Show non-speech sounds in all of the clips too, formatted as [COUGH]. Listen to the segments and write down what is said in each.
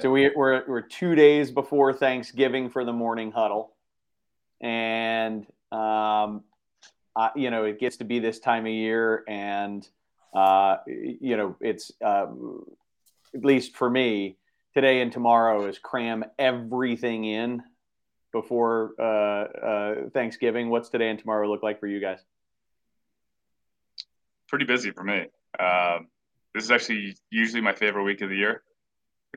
So we, we're we're two days before Thanksgiving for the morning huddle, and um, uh, you know it gets to be this time of year, and uh, you know it's uh, at least for me today and tomorrow is cram everything in before uh, uh, Thanksgiving. What's today and tomorrow look like for you guys? Pretty busy for me. Um, this is actually usually my favorite week of the year.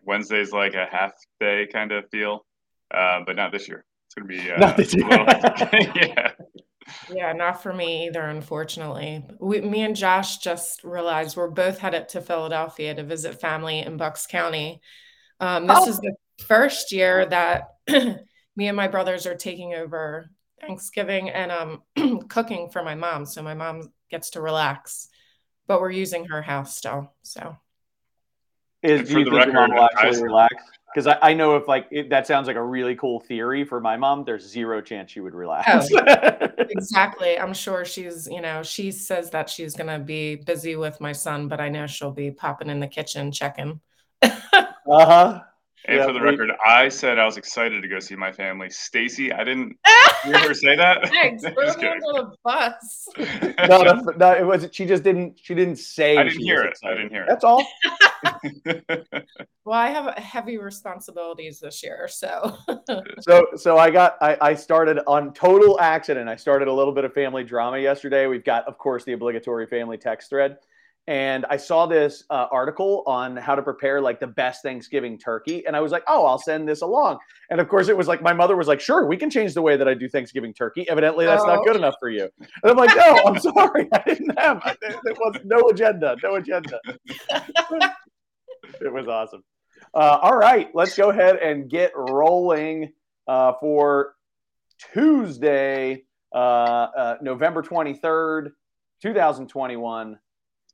Wednesday's like a half day kind of deal, uh, but not this year. It's gonna be uh, Not this year. little- [LAUGHS] yeah. Yeah, not for me either, unfortunately. We, me and Josh just realized we're both headed to Philadelphia to visit family in Bucks County. Um, this Oh. is the first year that [CLEARS THROAT] me and my brothers are taking over Thanksgiving and um, [CLEARS THROAT] cooking for my mom. So my mom gets to relax, but we're using her house still. So Is do you the think your mom record, will I- actually relax? Because I, I know if like it, that sounds like a really cool theory for my mom, there's zero chance she would relax. [LAUGHS] exactly, I'm sure she's, you know, she says that she's going to be busy with my son, but I know she'll be popping in the kitchen checking. [LAUGHS] uh huh. And Yeah, for the we- record, I said I was excited to go see my family. Stacey, I didn't [LAUGHS] hear her say that. Thanks. [LAUGHS] Throw Just me kidding. under the bus. [LAUGHS] No, no, no, it was. She just didn't. She didn't say. I didn't she hear was it. I didn't hear it. That's all. Well, I have heavy responsibilities this year, so So, so I got. I, I started on total accident. I started a little bit of family drama yesterday. We've got, of course, the obligatory family text thread, and I saw this uh, article on how to prepare like the best Thanksgiving turkey, and I was like, oh, I'll send this along. And of course, it was like my mother was like, sure, we can change the way that I do Thanksgiving turkey. Evidently, that's not Oh. good enough for you. And I'm like, no, I'm [LAUGHS] sorry, I didn't have. There there was no agenda. No agenda. it was awesome. Uh, all right, let's go ahead and get rolling uh, for Tuesday, uh, uh, November 23rd, 2021.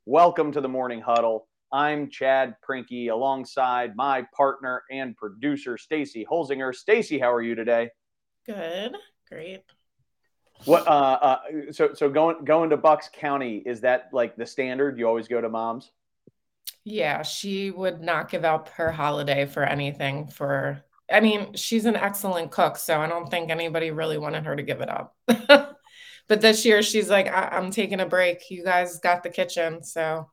Welcome to the Morning Huddle. I'm Chad Prinkey alongside my partner and producer, Stacey Holsinger. Stacey, how are you today? good, great. What? Uh, uh, so, so going going to Bucks County is that like the standard? You always go to mom's. Yeah, she would not give up her holiday for anything. For I mean, she's an excellent cook, so I don't think anybody really wanted her to give it up. [LAUGHS] But this year, she's like, I- I'm taking a break. You guys got the kitchen, so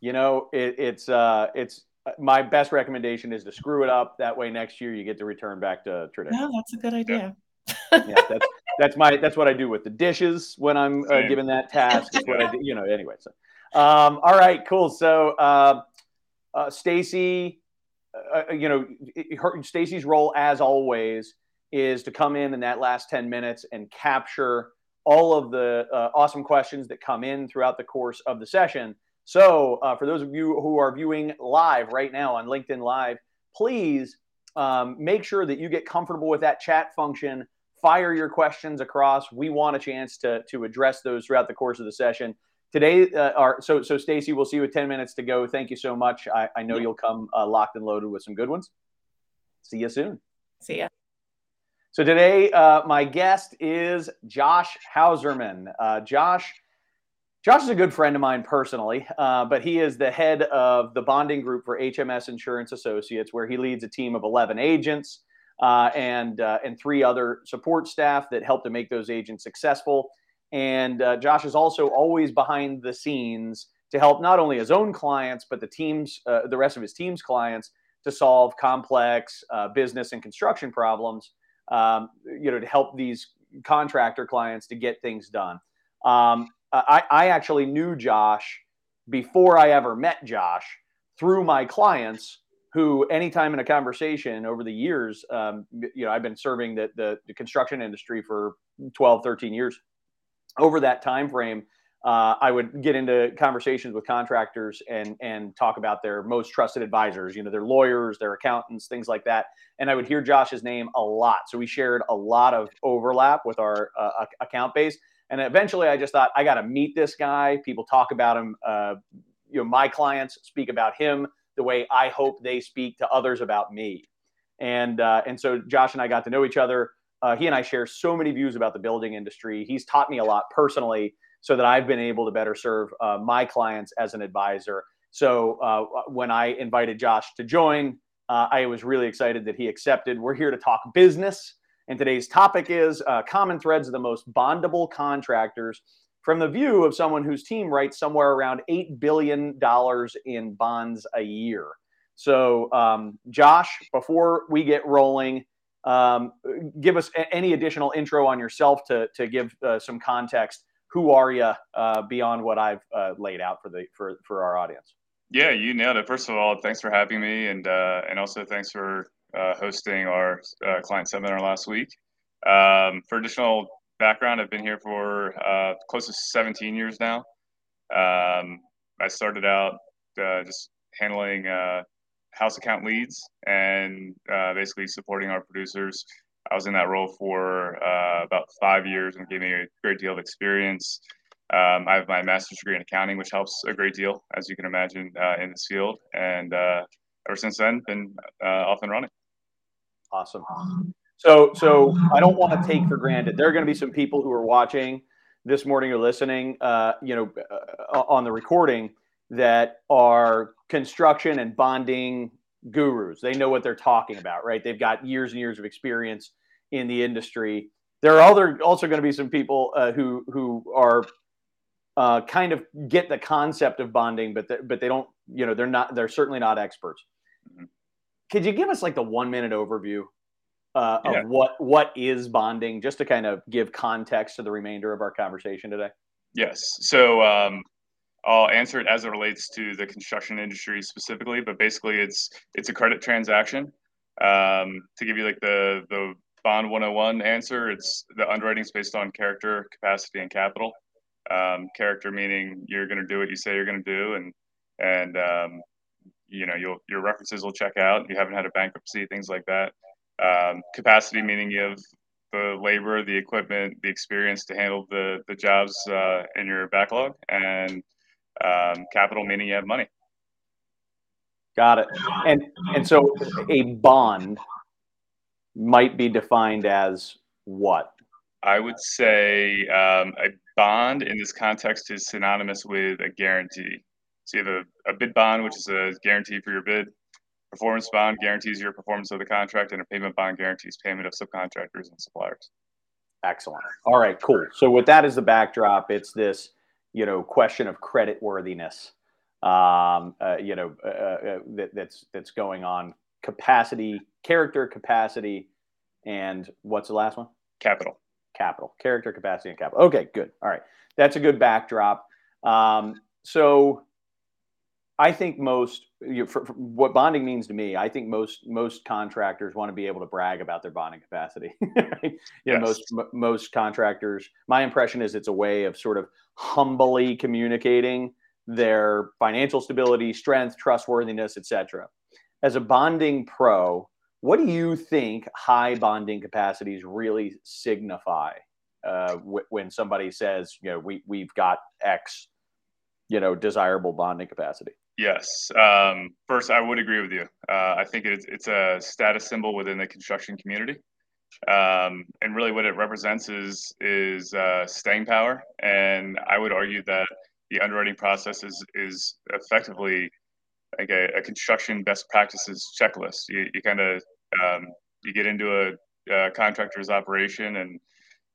You know, it, it's uh, it's my best recommendation is to screw it up. That way, next year you get to return back to tradition. no, that's a good idea. yeah, that's that's my that's what I do with the dishes when I'm uh, given that task. It's what I do, you know. Anyway, so um, all right, cool. So uh, uh, Stacey, uh, you know, her, Stacey's role as always is to come in in that last ten minutes and capture all of the uh, awesome questions that come in throughout the course of the session. So uh, for those of you who are viewing live right now on LinkedIn Live, please um, make sure that you get comfortable with that chat function fire your questions across. We want a chance to to address those throughout the course of the session. Today, uh, our so so Stacey, we'll see you with ten minutes to go. Thank you so much. I, I know you'll come uh, locked and loaded with some good ones. See you soon. See ya. So today, uh, my guest is Josh Hauserman. Uh, Josh, Josh is a good friend of mine personally, uh, but he is the head of the bonding group for HMS Insurance Associates, where he leads a team of 11 agents uh, and uh, and three other support staff that help to make those agents successful. And uh, Josh is also always behind the scenes to help not only his own clients but the teams, the rest of his team's clients, to solve complex business and construction problems. Um, you know, to help these contractor clients to get things done. Um, I, I actually knew Josh before I ever met Josh through my clients who anytime in a conversation over the years um, you know i've been serving the, the, the, construction industry for 12 13 years over that time frame uh, i would get into conversations with contractors and and talk about their most trusted advisors you know their lawyers their accountants things like that and i would hear josh's name a lot so we shared a lot of overlap with our uh, account base and eventually i just thought i got to meet this guy people talk about him uh, you know my clients speak about him the way I hope they speak to others about me. And uh, and so Josh and I got to know each other. Uh, he and I share so many views about the building industry. He's taught me a lot personally, so that I've been able to better serve uh, my clients as an advisor. So uh, when I invited Josh to join, Uh, I was really excited that he accepted. We're here to talk business. And today's topic is uh, common threads of the most bondable contractors from the view of someone whose team writes somewhere around $8 billion in bonds a year. So, um, Josh, before we get rolling, um, give us any additional intro on yourself to, to give uh, some context. Who are you uh, beyond what I've uh, laid out for the for, for our audience? Yeah, you nailed it. First of all, thanks for having me, and uh, and also thanks for uh, hosting our uh, client seminar last week. Um, for additional background, I've been here for uh, close to 17 years now. Um, I started out just handling house account leads and basically supporting our producers. I was in that role for uh, about five years and gave me a great deal of experience. Um, I have my master's degree in accounting, which helps a great deal, as you can imagine, uh, in this field. And ever since then, been off and running. Awesome. So, so I don't want to take for granted. There are going to be some people who are watching this morning or listening, uh, you know, uh, on the recording that are construction and bonding gurus. They know what they're talking about, right? They've got years and years of experience in the industry. There are other also going to be some people uh, who who are uh, kind of get the concept of bonding, but the, but they don't, you know, they're not they're certainly not experts. Mm-hmm. Could you give us like the one minute overview uh, yeah. of what what is bonding, just to kind of give context to the remainder of our conversation today? Yes. So um, I'll answer it as it relates to the construction industry specifically, but basically it's it's a credit transaction. Um, to give you like the the bond 101 answer, it's the underwriting is based on character, capacity, and capital. Um, character meaning you're going to do what you say you're going to do, and and um, you know your references will check out. You haven't had a bankruptcy, things like that. Um, capacity meaning you have the labor, the equipment, the experience to handle the the jobs uh, in your backlog, and um, capital meaning you have money. Got it. And and so a bond might be defined as what? I would say um, a bond in this context is synonymous with a guarantee. So you have a, a bid bond, which is a guarantee for your bid. Performance bond guarantees your performance of the contract, and a payment bond guarantees payment of subcontractors and suppliers. Excellent. All right, cool. So with that as the backdrop, it's this, you know, question of credit worthiness, um, uh, you know, uh, uh, that, that's that's going on. Capacity, character, capacity, and what's the last one? Capital. Capital, character, capacity, and capital. Okay, good. All right, that's a good backdrop. Um, so I think most you know, for, for what bonding means to me. I think most most contractors want to be able to brag about their bonding capacity. [LAUGHS] right? You yes. know, most m- most contractors. My impression is it's a way of sort of humbly communicating their financial stability, strength, trustworthiness, etc. As a bonding pro, what do you think high bonding capacities really signify uh, w- when somebody says, you know, we we've got X, you know, desirable bonding capacity? Yes. Um, first, I would agree with you. Uh, I think it's, it's a status symbol within the construction community. Um, and really what it represents is, is uh, staying power. And I would argue that the underwriting process is, is effectively like a, a construction best practices checklist. You, you kind of, um, you get into a, a, contractor's operation and,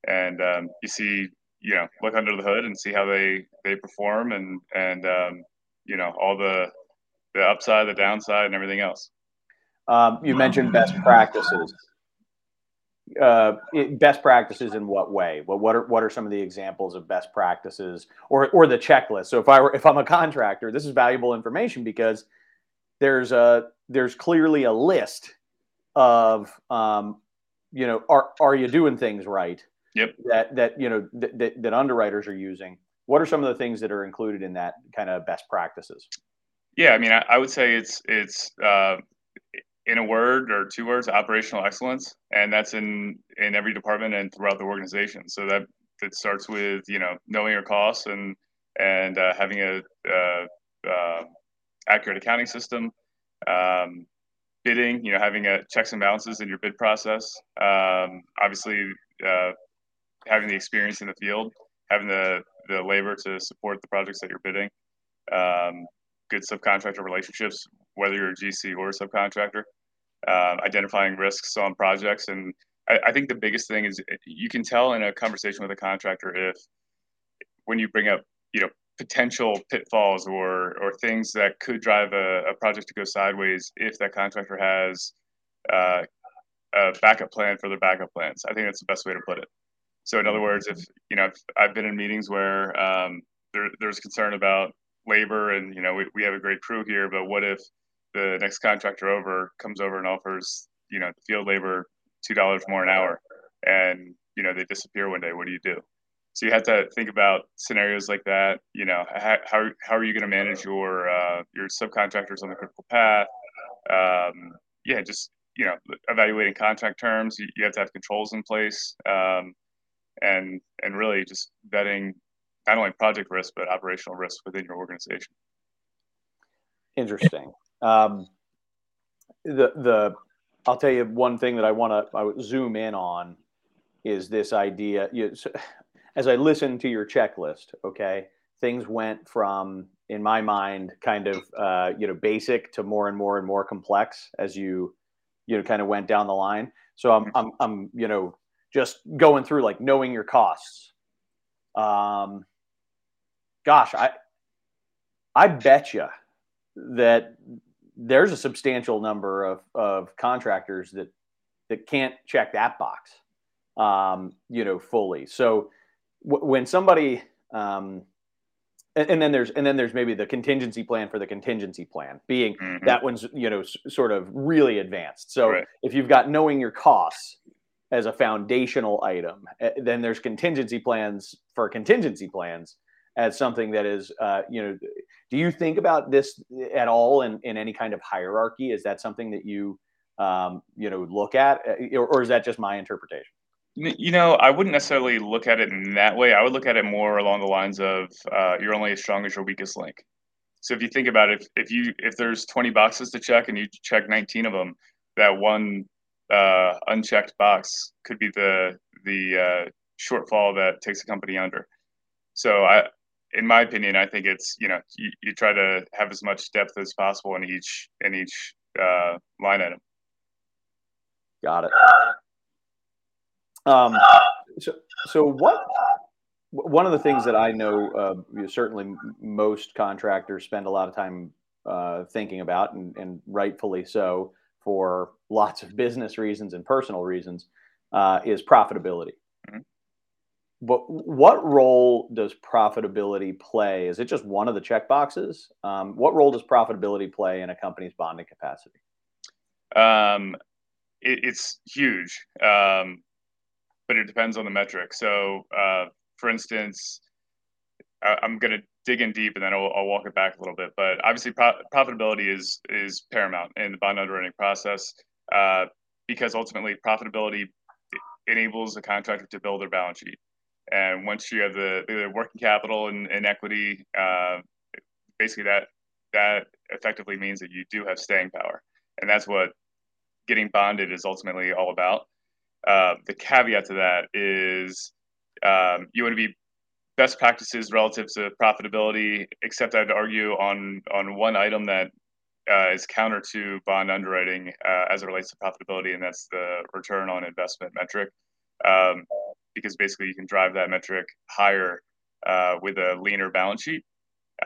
and um, you see, you know, look under the hood and see how they, they perform and, and, um, you know all the the upside, the downside, and everything else. Um, you mentioned best practices. Uh, best practices in what way? Well, what are what are some of the examples of best practices, or or the checklist? So if I were if I'm a contractor, this is valuable information because there's a there's clearly a list of um, you know are are you doing things right? Yep. That that you know that, that underwriters are using what are some of the things that are included in that kind of best practices? Yeah, I mean, I, I would say it's it's uh, in a word or two words, operational excellence, and that's in in every department and throughout the organization. So that that starts with you know knowing your costs and and uh, having a uh, uh accurate accounting system, um, bidding, you know, having a checks and balances in your bid process. Um, obviously, uh, having the experience in the field, having the the labor to support the projects that you're bidding. Um, good subcontractor relationships, whether you're a GC or a subcontractor. uh, identifying risks on projects. And I, I, think the biggest thing is you can tell in a conversation with a contractor if when you bring up, you know, potential pitfalls or or things that could drive a, a project to go sideways if that contractor has uh, a backup plan for their backup plans. I think that's the best way to put it. So in other words, if you know, if I've been in meetings where um, there, there's concern about labor and you know we, we have a great crew here, but what if the next contractor over comes over and offers you know field labor two dollars more an hour, and you know they disappear one day? What do you do? So you have to think about scenarios like that. You know, how how, how are you going to manage your uh, your subcontractors on the critical path? Um, yeah, just you know, evaluating contract terms. You, you have to have controls in place, um, and and really just vetting not only project risk but operational risk within your organization. Interesting. Um, the the I'll tell you one thing that I want to I zoom in on is this idea. You, so, as I listened to your checklist, okay, things went from, in my mind, kind of uh, you know basic to more and more and more complex as you you know kind of went down the line. So I'm I'm, I'm you know just going through like knowing your costs. Um, gosh, I I bet you that there's a substantial number of, of contractors that that can't check that box, um, you know, fully. So w- when somebody um, and, and, then there's and then there's maybe the contingency plan for the contingency plan being mm-hmm. that one's you know s- sort of really advanced. So right. if you've got knowing your costs as a foundational item, eh, then there's contingency plans for contingency plans as something that is, uh, you know, do you think about this at all in, in any kind of hierarchy? Is that something that you, um, you know, look at, uh, or, or is that just my interpretation? You know, I wouldn't necessarily look at it in that way. I would look at it more along the lines of uh, you're only as strong as your weakest link. So if you think about it, if, if you if there's 20 boxes to check and you check 19 of them, that one uh, unchecked box could be the the uh, shortfall that takes a company under. So I in my opinion, I think it's you know you, you try to have as much depth as possible in each in each uh, line item. Got it. Um, so so what? One of the things that I know, uh, certainly most contractors spend a lot of time uh, thinking about, and, and, rightfully so, for lots of business reasons and personal reasons, uh, is profitability. Mm-hmm. But what role does profitability play? Is it just one of the check boxes? Um, what role does profitability play in a company's bonding capacity? Um, it, it's huge, um, but it depends on the metric. So, uh, for instance, I, am going to dig in deep and then I'll, I'll, walk it back a little bit. But obviously, pro- profitability is is paramount in the bond underwriting process uh, because ultimately profitability enables a contractor to build their balance sheet. And once you have the, the working capital and, and equity, uh, basically that that effectively means that you do have staying power, and that's what getting bonded is ultimately all about. Uh, the caveat to that is um, you want to be best practices relative to profitability, except I'd argue on on one item that uh, is counter to bond underwriting uh, as it relates to profitability, and that's the return on investment metric. Um, because basically you can drive that metric higher uh, with a leaner balance sheet,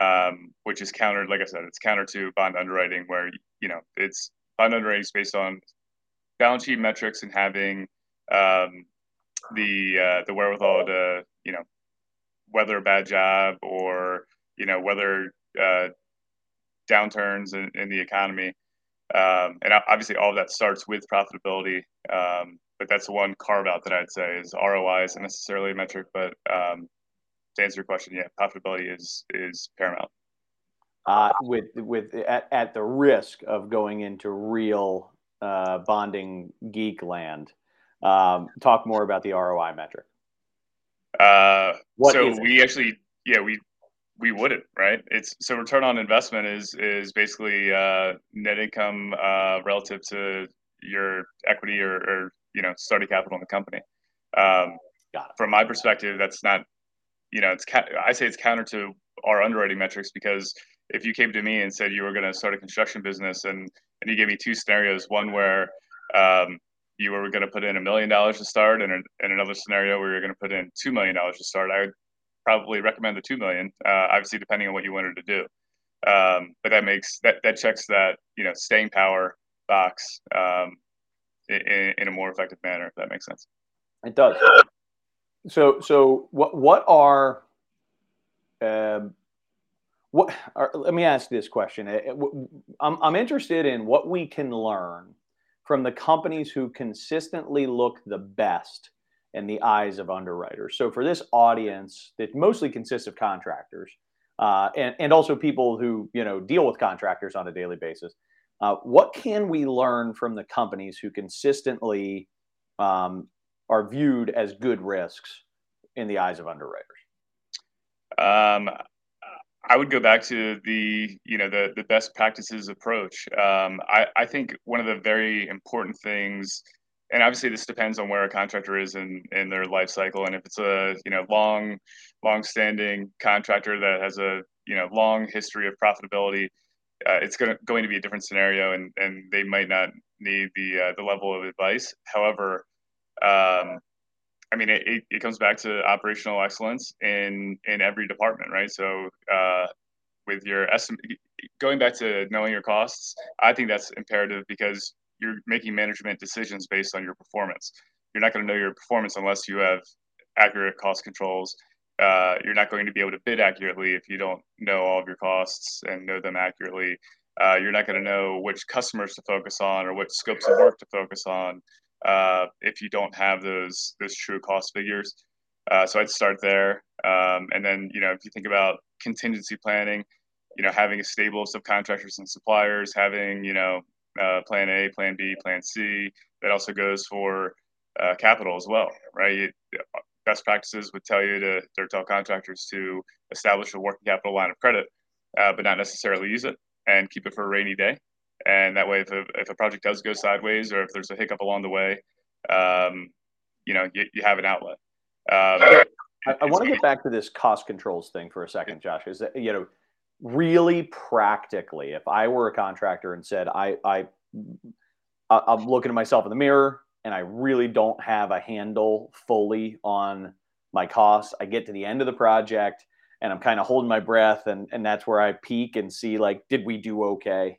um, which is countered. Like I said, it's counter to bond underwriting, where you know it's bond underwriting is based on balance sheet metrics and having um, the uh, the wherewithal to you know weather a bad job or you know whether uh, downturns in, in, the economy. Um, and obviously, all of that starts with profitability. Um, but that's the one carve out that I'd say is ROI isn't necessarily a metric, but um, to answer your question, yeah, profitability is is paramount. Uh, with with at, at the risk of going into real uh, bonding geek land, um, talk more about the ROI metric. Uh, so we actually, yeah, we we wouldn't, right? It's so return on investment is is basically uh, net income uh, relative to your equity or, or you know starting capital in the company. Um, from my perspective, that's not you know it's I say it's counter to our underwriting metrics because if you came to me and said you were going to start a construction business and and you gave me two scenarios, one where um, you were going to put in a million dollars to start, and, in another scenario where you're going to put in two million dollars to start, I would probably recommend the two million. Uh, obviously, depending on what you wanted to do. Um, but that makes that that checks that you know staying power box um, in, in a more effective manner. If that makes sense. It does. So so what what are um, what are, let me ask this question. I'm, I'm interested in what we can learn from the companies who consistently look the best in the eyes of underwriters. So for this audience that mostly consists of contractors uh, and, and also people who you know deal with contractors on a daily basis, uh, what can we learn from the companies who consistently um, are viewed as good risks in the eyes of underwriters? Um, I would go back to the you know the the best practices approach. Um, I I think one of the very important things, and obviously this depends on where a contractor is in in their life cycle, and if it's a you know long long standing contractor that has a you know long history of profitability, uh, it's going to going to be a different scenario, and and they might not need the uh, the level of advice. However, um, I mean, it, it comes back to operational excellence in in every department, right? So, uh, with your estimate, going back to knowing your costs, I think that's imperative because you're making management decisions based on your performance. You're not going to know your performance unless you have accurate cost controls. Uh, you're not going to be able to bid accurately if you don't know all of your costs and know them accurately. Uh, you're not going to know which customers to focus on or which scopes of work to focus on uh, if you don't have those those true cost figures. Uh, so I'd start there, um, and then you know if you think about contingency planning, you know having a stable of subcontractors and suppliers, having you know uh, plan A, plan B, plan C. That also goes for uh, capital as well, right? Best practices would tell you to, to tell contractors to establish a working capital line of credit, uh, but not necessarily use it and keep it for a rainy day and that way if a, if a project does go sideways or if there's a hiccup along the way um, you know you, you have an outlet. Um, I, I want to get back to this cost controls thing for a second josh is that you know really practically if i were a contractor and said i i i'm looking at myself in the mirror and i really don't have a handle fully on my costs i get to the end of the project and i'm kind of holding my breath and and that's where i peek and see like did we do okay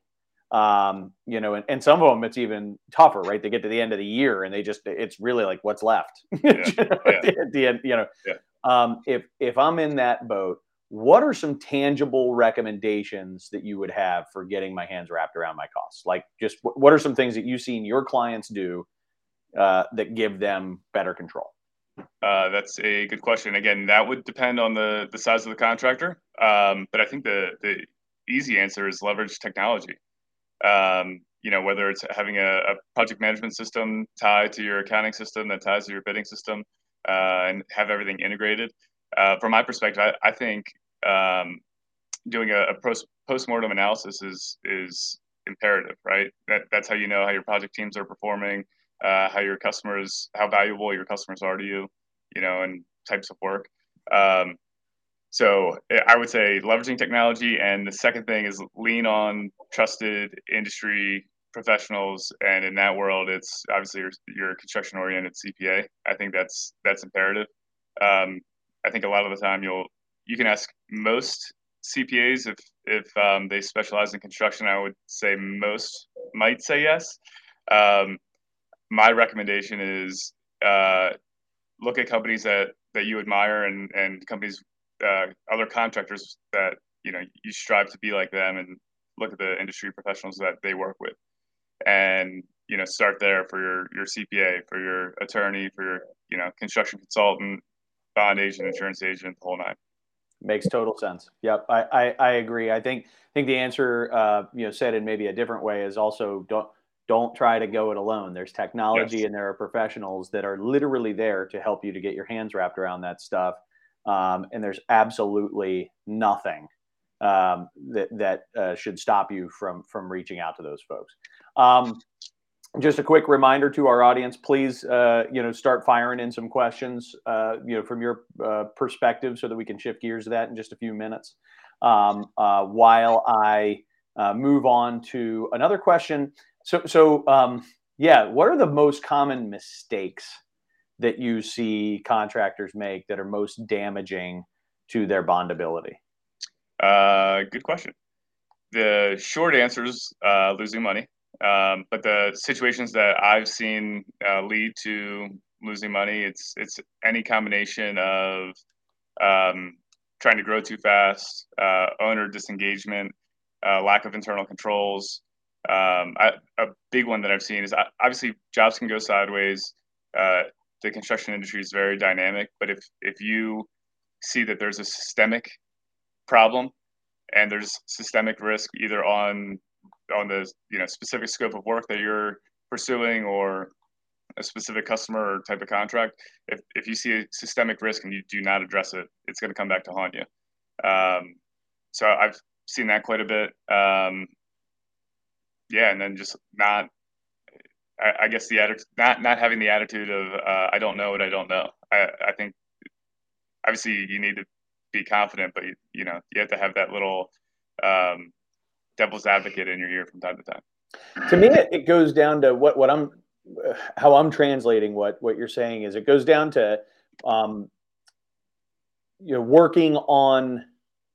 um, you know, and, and some of them it's even tougher, right? They get to the end of the year and they just it's really like what's left [LAUGHS] yeah, yeah. at the end, you know. Yeah. Um, if if I'm in that boat, what are some tangible recommendations that you would have for getting my hands wrapped around my costs? Like, just what are some things that you've seen your clients do uh, that give them better control? Uh, that's a good question. Again, that would depend on the the size of the contractor, um, but I think the the easy answer is leverage technology. Um, you know, whether it's having a, a, project management system tied to your accounting system that ties to your bidding system uh, and have everything integrated. Uh, from my perspective, I, I think um, doing a, a post postmortem analysis is is imperative, right? That, that's how you know how your project teams are performing, uh, how your customers, how valuable your customers are to you, you know, and types of work. Um, so eh, I would say leveraging technology, and the second thing is lean on trusted industry professionals. And in that world, it's obviously your, your construction oriented CPA. I think that's that's imperative. Um, I think a lot of the time you'll you can ask most CPAs if if um, they specialize in construction. I would say most might say yes. Um, my recommendation is uh, look at companies that that you admire and and companies uh, other contractors that you know you strive to be like them and look at the industry professionals that they work with. And you know start there for your your cpa for your attorney for your you know construction consultant bond agent insurance agent the whole nine. Makes total sense. Yep. I i, I agree. I think i think the answer uh, you know said in maybe a different way is also don't don't try to go it alone. There's technology yes. and there are professionals that are literally there to help you to get your hands wrapped around that stuff um, and there's absolutely nothing um, that that uh, should stop you from from reaching out to those folks. Um, just a quick reminder to our audience, please, uh, you know, start firing in some questions, uh, you know, from your uh, perspective, so that we can shift gears to that in just a few minutes. um, uh, while I uh, move on to another question. So, so um, yeah, what are the most common mistakes that you see contractors make that are most damaging to their bondability? Uh, good question. The short answer is uh, losing money. Um, but the situations that I've seen uh, lead to losing money, it's it's any combination of um, trying to grow too fast, uh, owner disengagement, uh, lack of internal controls. Um, I, a big one that I've seen is uh, obviously jobs can go sideways. Uh, the construction industry is very dynamic, but if if you see that there's a systemic problem and there's systemic risk either on on the you know specific scope of work that you're pursuing or a specific customer or type of contract, if, if you see a systemic risk and you do not address it, it's going to come back to haunt you. Um, so I've seen that quite a bit. Um, yeah, and then just not, I, I guess the attitude, not not having the attitude of uh, I don't know what I don't know. I, I think obviously you need to be confident, but you, you know you have to have that little um, devil's advocate in your ear from time to time. To me, it goes down to what what I'm how I'm translating what what you're saying is it goes down to um, you know working on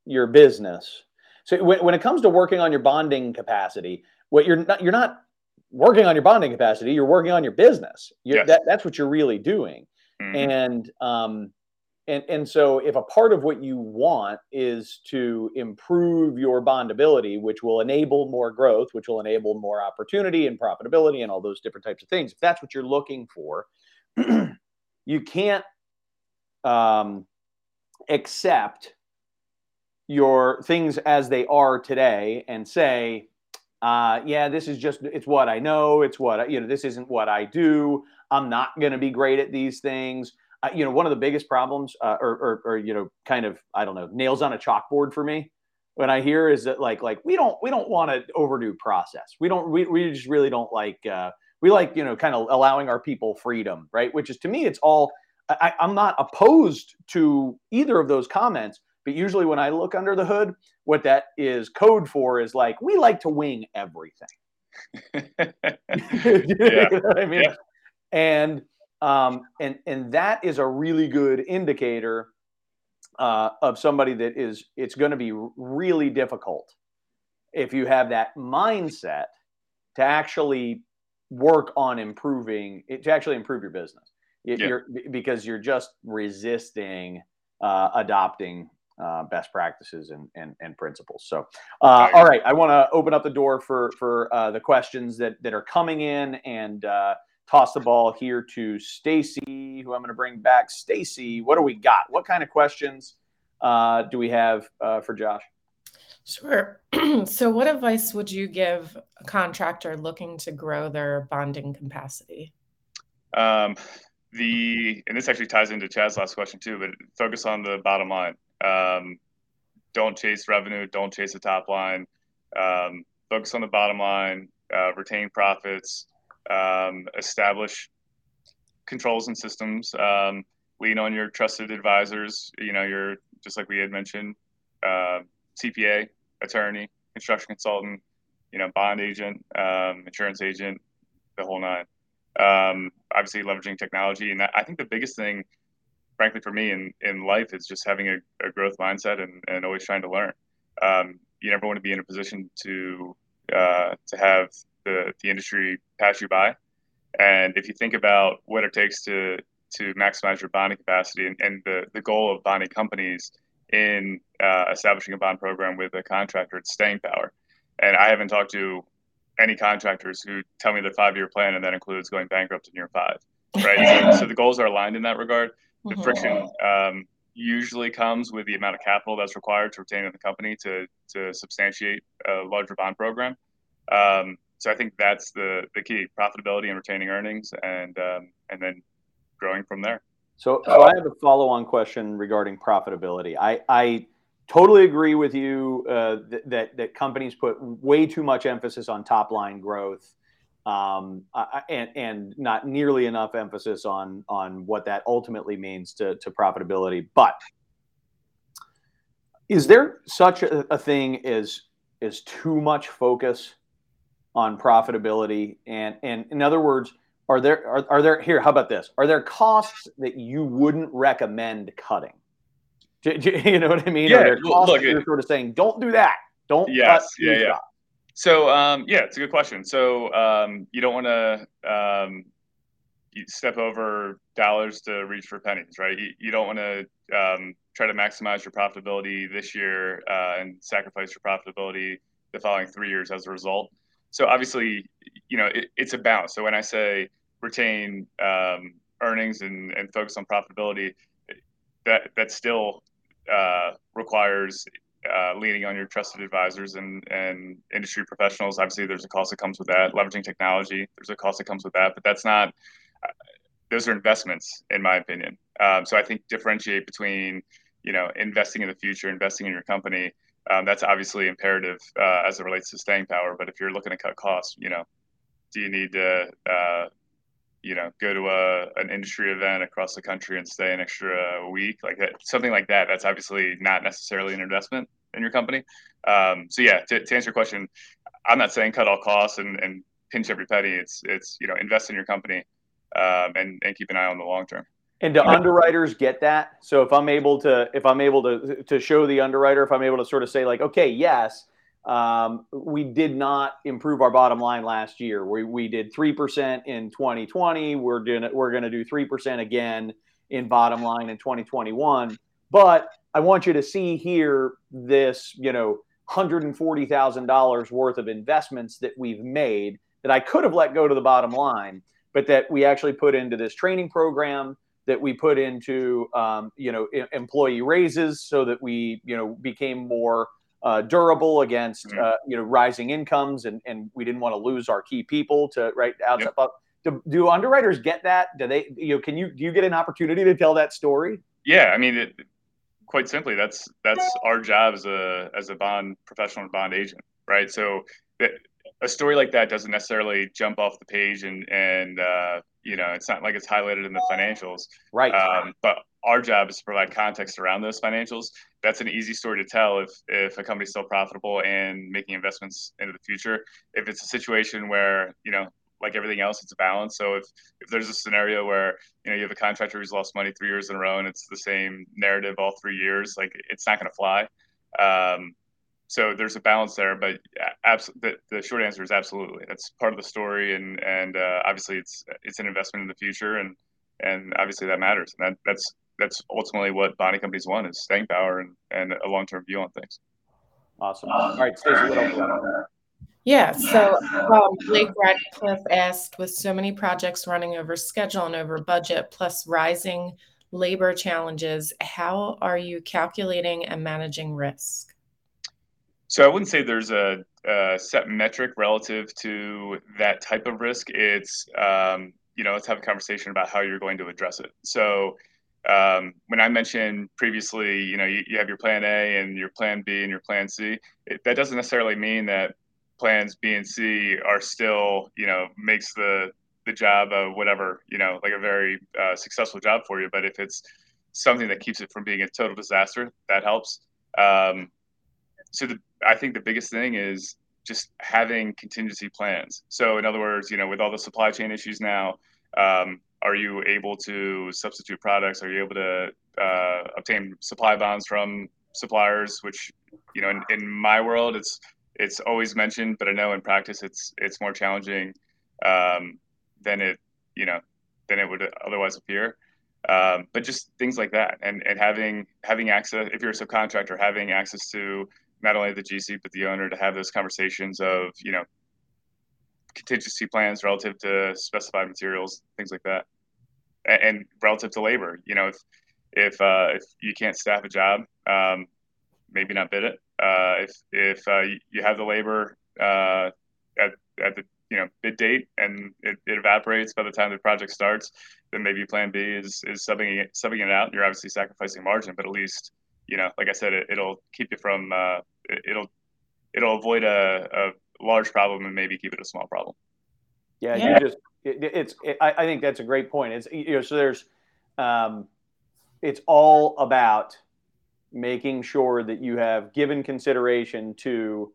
your business. So when, when it comes to working on your bonding capacity, what you're not you're not working on your bonding capacity. You're working on your business. Yes. That, that's what you're really doing. Mm-hmm. And um, and and so if a part of what you want is to improve your bondability which will enable more growth which will enable more opportunity and profitability and all those different types of things if that's what you're looking for [CLEARS THROAT] you can't um, accept your things as they are today and say uh, yeah this is just it's what i know it's what I, you know this isn't what i do i'm not going to be great at these things you know, one of the biggest problems, uh, or, or, or, you know, kind of, I don't know, nails on a chalkboard for me when I hear is that like, like we don't, we don't want to overdo process. We don't, we, we just really don't like, uh, we like, you know, kind of allowing our people freedom, right? Which is to me, it's all, I, I'm not opposed to either of those comments, but usually when I look under the hood, what that is code for is like, we like to wing everything. [LAUGHS] [LAUGHS] yeah. you know I mean? Yeah. And, um, and and that is a really good indicator uh, of somebody that is it's going to be really difficult if you have that mindset to actually work on improving it to actually improve your business yeah. you're, because you're just resisting uh, adopting uh, best practices and, and, and principles. So, uh, all right, I want to open up the door for for uh, the questions that that are coming in, and uh, toss the ball here to Stacey, who I'm going to bring back. Stacey, what do we got? What kind of questions uh, do we have uh, for Josh? Sure. [CLEARS THROAT] so, what advice would you give a contractor looking to grow their bonding capacity? Um, the and this actually ties into Chad's last question too, but focus on the bottom line. Um, don't chase revenue. Don't chase the top line. Um, focus on the bottom line. Uh, retain profits um, establish controls and systems. Um, lean on your trusted advisors. You know, you're just like we had mentioned, uh, CPA, attorney, construction consultant, you know, bond agent, um, insurance agent, the whole nine. Um, obviously, leveraging technology, and I think the biggest thing, frankly, for me in in life is just having a, a growth mindset and, and always trying to learn. Um, you never want to be in a position to uh, to have the, the industry pass you by. And if you think about what it takes to to maximize your bonding capacity and, and the, the goal of bonding companies in uh, establishing a bond program with a contractor, it's staying power. And I haven't talked to any contractors who tell me their five year plan and that includes going bankrupt in year five. Right. so, so, the goals are aligned in that regard. The mm-hmm. friction um, usually comes with the amount of capital that's required to retain in the company to to substantiate a larger bond program. Um, so I think that's the the key: profitability and retaining earnings, and um, and then growing from there. So, so I have a follow-on question regarding profitability. I, I totally agree with you uh, th- that that companies put way too much emphasis on top-line growth, um, and and not nearly enough emphasis on on what that ultimately means to to profitability. But Is there such a, a thing as as too much focus on profitability? And and in other words, are there are, are there here? How about this? Are there costs that you wouldn't recommend cutting? Do, do, [LAUGHS] you know what I mean? Yeah, are there costs look, you're sort of saying, don't do that. Don't. Yes. cut Yeah. Yeah. costs." So um, yeah, it's a good question. So um, you don't want to um, step over dollars to reach for pennies, right? You, you don't want to um, try to maximize your profitability this year uh, and sacrifice your profitability the following three years as a result. So obviously, you know, it, it's a balance. So when I say retain um, earnings and, and focus on profitability, that that still uh, requires uh, leaning on your trusted advisors and, and industry professionals. Obviously, there's a cost that comes with that. Leveraging technology, there's a cost that comes with that, but that's not. Uh, those are investments, in my opinion. Um, so I think differentiate between, you know, investing in the future, investing in your company. Um, that's obviously imperative uh, as it relates to staying power. But if you're looking to cut costs, you know, do you need to, uh, you know, go to a an industry event across the country and stay an extra week, like that, something like that? That's obviously not necessarily an investment in your company. Um, so yeah, to, to answer your question, I'm not saying cut all costs and, and pinch every penny. It's it's you know invest in your company um, and and keep an eye on the long term. And do underwriters get that? So if I'm able to, if I'm able to, to show the underwriter, if I'm able to sort of say like, okay, yes, um, we did not improve our bottom line last year. We, we did three percent in 2020. We're gonna we're gonna do three percent again in bottom line in 2021. But I want you to see here this, you know, hundred and forty thousand dollars worth of investments that we've made that I could have let go to the bottom line, but that we actually put into this training program that we put into um, you know employee raises so that we you know became more uh, durable against Mhm. uh, you know rising incomes and and we didn't want to lose our key people to right outside. Yep. Do, do underwriters get that? Do they you know can you do you get an opportunity to tell that story? Yeah, I mean, it, quite simply, that's that's our job as a as a bond professional and bond agent, right? So a story like that doesn't necessarily jump off the page and and uh, you know it's not like it's highlighted in the financials. Right. Um, but our job is to provide context around those financials. That's an easy story to tell if if a company's still profitable and making investments into the future. If it's a situation where you know, like everything else, it's a balance. So if if there's a scenario where you know you have a contractor who's lost money three years in a row and it's the same narrative all three years, like it's not going to fly. Um, so there's a balance there, but abs- the, the short answer is absolutely. That's part of the story, and and uh, obviously it's it's an investment in the future, and and obviously that matters. And that, that's that's ultimately what bonding companies want is staying power and, and a long term view on things. awesome. All right, Stacey, what else? Yeah, so um, Blake Radcliffe asked with so many projects running over schedule and over budget, plus rising labor challenges, how are you calculating and managing risk? So I wouldn't say there's a, a set metric relative to that type of risk. It's um, you know let's have a conversation about how you're going to address it. So um, when I mentioned previously, you know you, you have your plan A and your plan B and your plan C. It, that doesn't necessarily mean that plans B and C are still you know makes the the job of whatever you know like a very uh, successful job for you. But if it's something that keeps it from being a total disaster, that helps. Um, so the, I think the biggest thing is just having contingency plans. So in other words, you know, with all the supply chain issues now, um, are you able to substitute products? Are you able to uh, obtain supply bonds from suppliers? Which, you know, in, in my world, it's it's always mentioned, but I know in practice it's it's more challenging um, than it you know than it would otherwise appear. Um, but just things like that, and and having having access if you're a subcontractor, having access to not only the GC but the owner to have those conversations of you know contingency plans relative to specified materials, things like that, and, and relative to labor. You know, if if uh, if you can't staff a job, um, maybe not bid it. Uh, if if uh, you have the labor uh, at at the you know bid date and it, it, evaporates by the time the project starts, then maybe Plan B is is subbing it, subbing it out. You're obviously sacrificing margin, but at least you know, like I said, it, will keep you from uh, it, will it'll avoid a, a, large problem and maybe keep it a small problem. Yeah, yeah. you just it, it's it, I, I, think that's a great point. It's you know so there's um, it's all about making sure that you have given consideration to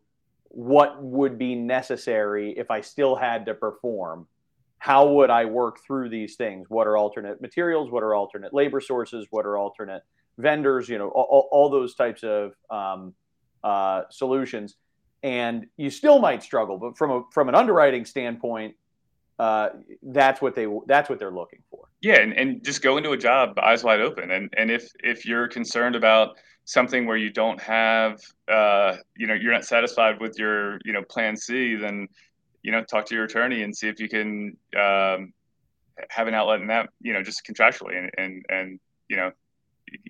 what would be necessary if I still had to perform. How would I work through these things? What are alternate materials? What are alternate labor sources? What are alternate vendors? You know, all, all those types of um, uh, solutions. And you still might struggle, but from a from an underwriting standpoint, uh, that's what they that's what they're looking for. Yeah, and, and just go into a job eyes wide open. And and if if you're concerned about something where you don't have uh, you know you're not satisfied with your you know plan C, then you know talk to your attorney and see if you can um, have an outlet in that you know just contractually and and and you know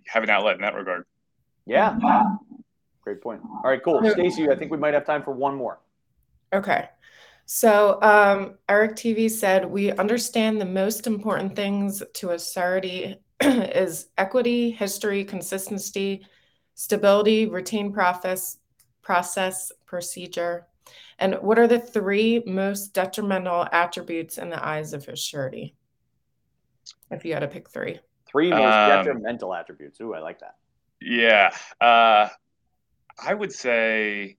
have an outlet in that regard. Yeah. Great point. All right, cool. Stacey, I think we might have time for one more. Okay. So um, Eric TV said, we understand the most important things to a surety [CLEARS THROAT] is equity, history, consistency, stability, routine process, process, procedure. And what are the three most detrimental attributes in the eyes of a surety? If you had to pick three. Three most um, detrimental attributes. Ooh, I like that. Yeah. Uh, I would say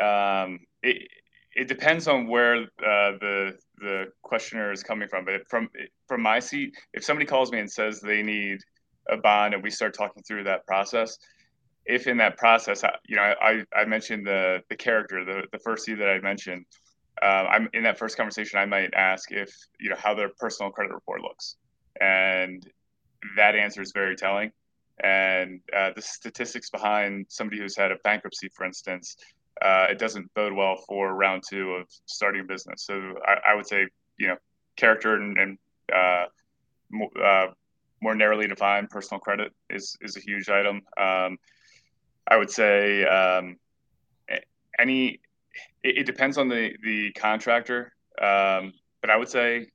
um, it, it depends on where uh, the the questioner is coming from. But from from my seat, if somebody calls me and says they need a bond, and we start talking through that process, if in that process, you know, I, I mentioned the the character, the the first C that I mentioned. Uh, I'm in that first conversation. I might ask if you know how their personal credit report looks, and that answer is very telling. And uh, the statistics behind somebody who's had a bankruptcy, for instance, uh, it doesn't bode well for round two of starting a business. So I, I would say, you know, character and, and uh, uh, more narrowly defined personal credit is is a huge item. Um, I would say um, any. It, it, depends on the the contractor, um, but I would say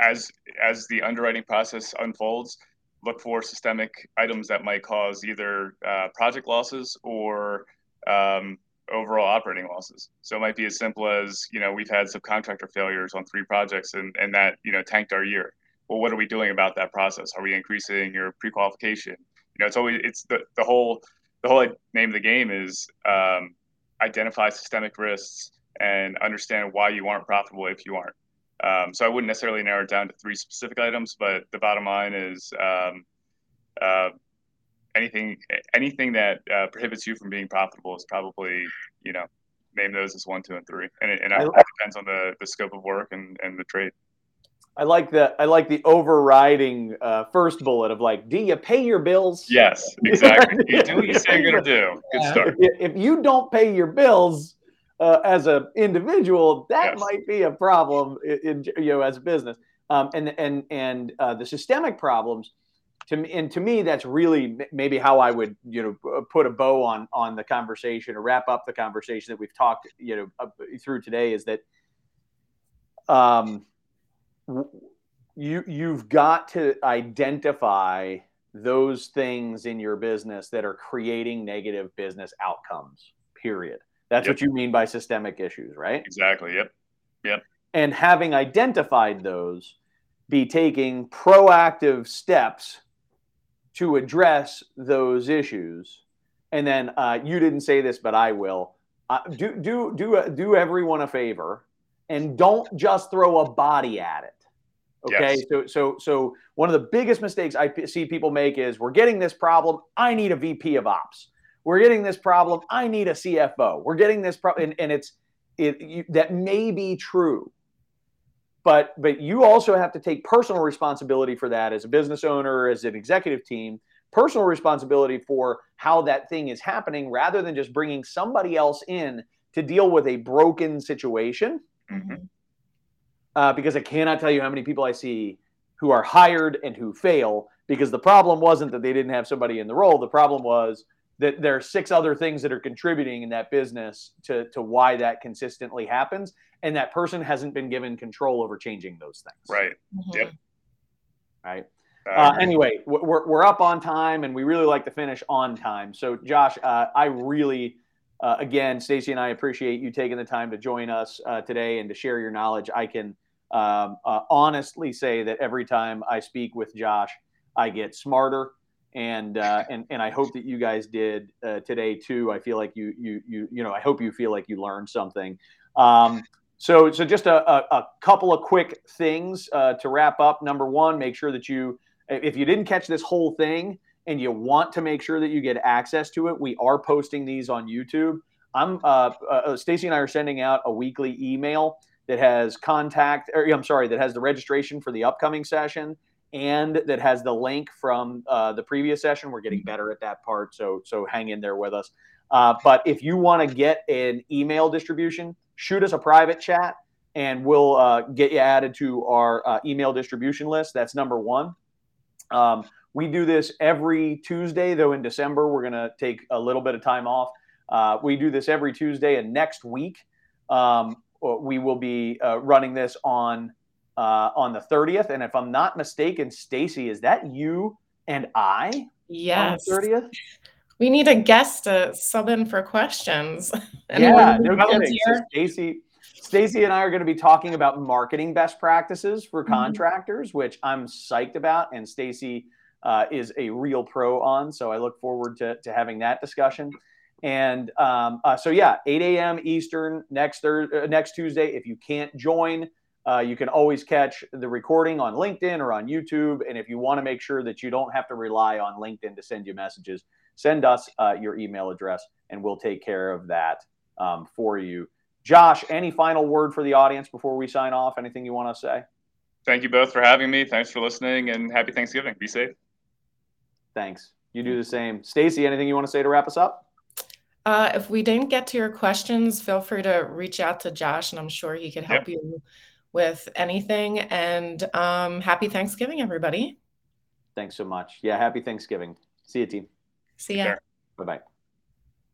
as as the underwriting process unfolds, look for systemic items that might cause either uh, project losses or um, overall operating losses. So it might be as simple as, you know, we've had subcontractor failures on three projects and, and that, you know, tanked our year. Well, what are we doing about that process? Are we increasing your pre-qualification? You know, it's always, it's the, the whole, the whole name of the game is um, identify systemic risks and understand why you aren't profitable if you aren't. Um, so I wouldn't necessarily narrow it down to three specific items, but the bottom line is um, uh, anything anything that uh, prohibits you from being profitable is probably you know name those as one, two, and three, and it, and it depends on the the scope of work and and the trade. I like the I like the overriding uh, first bullet of like, do you pay your bills? Yes, [LAUGHS] exactly. you do what you say you're gonna do. Good start. If you don't pay your bills uh, as an individual, that yes. might be a problem in, in, you know as a business. Um, and and and uh, the systemic problems to me, and to me, that's really maybe how I would, you know, put a bow on on the conversation or wrap up the conversation that we've talked, you know, through today is that, um, you you've got to identify those things in your business that are creating negative business outcomes. Period. That's yep. what you mean by systemic issues, right? Exactly. Yep. Yep. And having identified those, be taking proactive steps to address those issues. And then uh, you didn't say this, but I will. Uh, do do do do everyone a favor, and don't just throw a body at it. Okay, yes. so so so one of the biggest mistakes I p- see people make is we're getting this problem. I need a VP of Ops. We're getting this problem. I need a CFO. We're getting this problem, and, and it's it you, that may be true, but but you also have to take personal responsibility for that as a business owner as an executive team personal responsibility for how that thing is happening rather than just bringing somebody else in to deal with a broken situation mm-hmm. uh, because i cannot tell you how many people i see who are hired and who fail because the problem wasn't that they didn't have somebody in the role the problem was that there are six other things that are contributing in that business to, to why that consistently happens and that person hasn't been given control over changing those things. Right. Mm-hmm. Yep. Right. Uh, anyway, we're, we're up on time and we really like to finish on time. So, Josh, uh, I really, uh, again, Stacey and I appreciate you taking the time to join us uh, today and to share your knowledge. I can um, uh, honestly say that every time I speak with Josh, I get smarter and uh, and and I hope that you guys did uh, today too. I feel like you you you you know I hope you feel like you learned something. Um, so so just a, a, a, couple of quick things uh, to wrap up. Number one, make sure that you if you didn't catch this whole thing and you want to make sure that you get access to it, we are posting these on YouTube. I'm uh, uh, Stacey and I are sending out a weekly email that has contact or I'm sorry that has the registration for the upcoming session and that has the link from uh, the previous session. We're getting better at that part, so so hang in there with us. Uh, but if you want to get an email distribution, shoot us a private chat, and we'll uh, get you added to our uh, email distribution list. That's number one. Um, we do this every Tuesday, though. In December, we're going to take a little bit of time off. Uh, we do this every Tuesday, and next week um, we will be uh, running this on uh, on the 30th. And if I'm not mistaken, Stacey, is that you and I? Yes. 30th? We need a guest to sub in for questions. [LAUGHS] yeah, no kidding. So Stacey, Stacey and I are going to be talking about marketing best practices for mm-hmm. contractors, mm-hmm. which I'm psyched about, and Stacey uh, is a real pro on. So I look forward to, to having that discussion. And um, uh, so yeah, 8 a.m. Eastern next Thursday, uh, next Tuesday. If you can't join, uh, you can always catch the recording on LinkedIn or on YouTube. And if you want to make sure that you don't have to rely on LinkedIn to send you messages, send us uh, your email address and we'll take care of that um, for you. Josh, any final word for the audience before we sign off? Anything you want to say? Thank you both for having me. Thanks for listening and happy Thanksgiving. Be safe. Thanks. You do the same. Stacey, anything you want to say to wrap us up? Uh, if we didn't get to your questions, feel free to reach out to Josh, and I'm sure he could help yep. you with anything. And um, happy Thanksgiving, everybody. Thanks so much. Yeah, happy Thanksgiving. See you, team. See ya. Bye bye.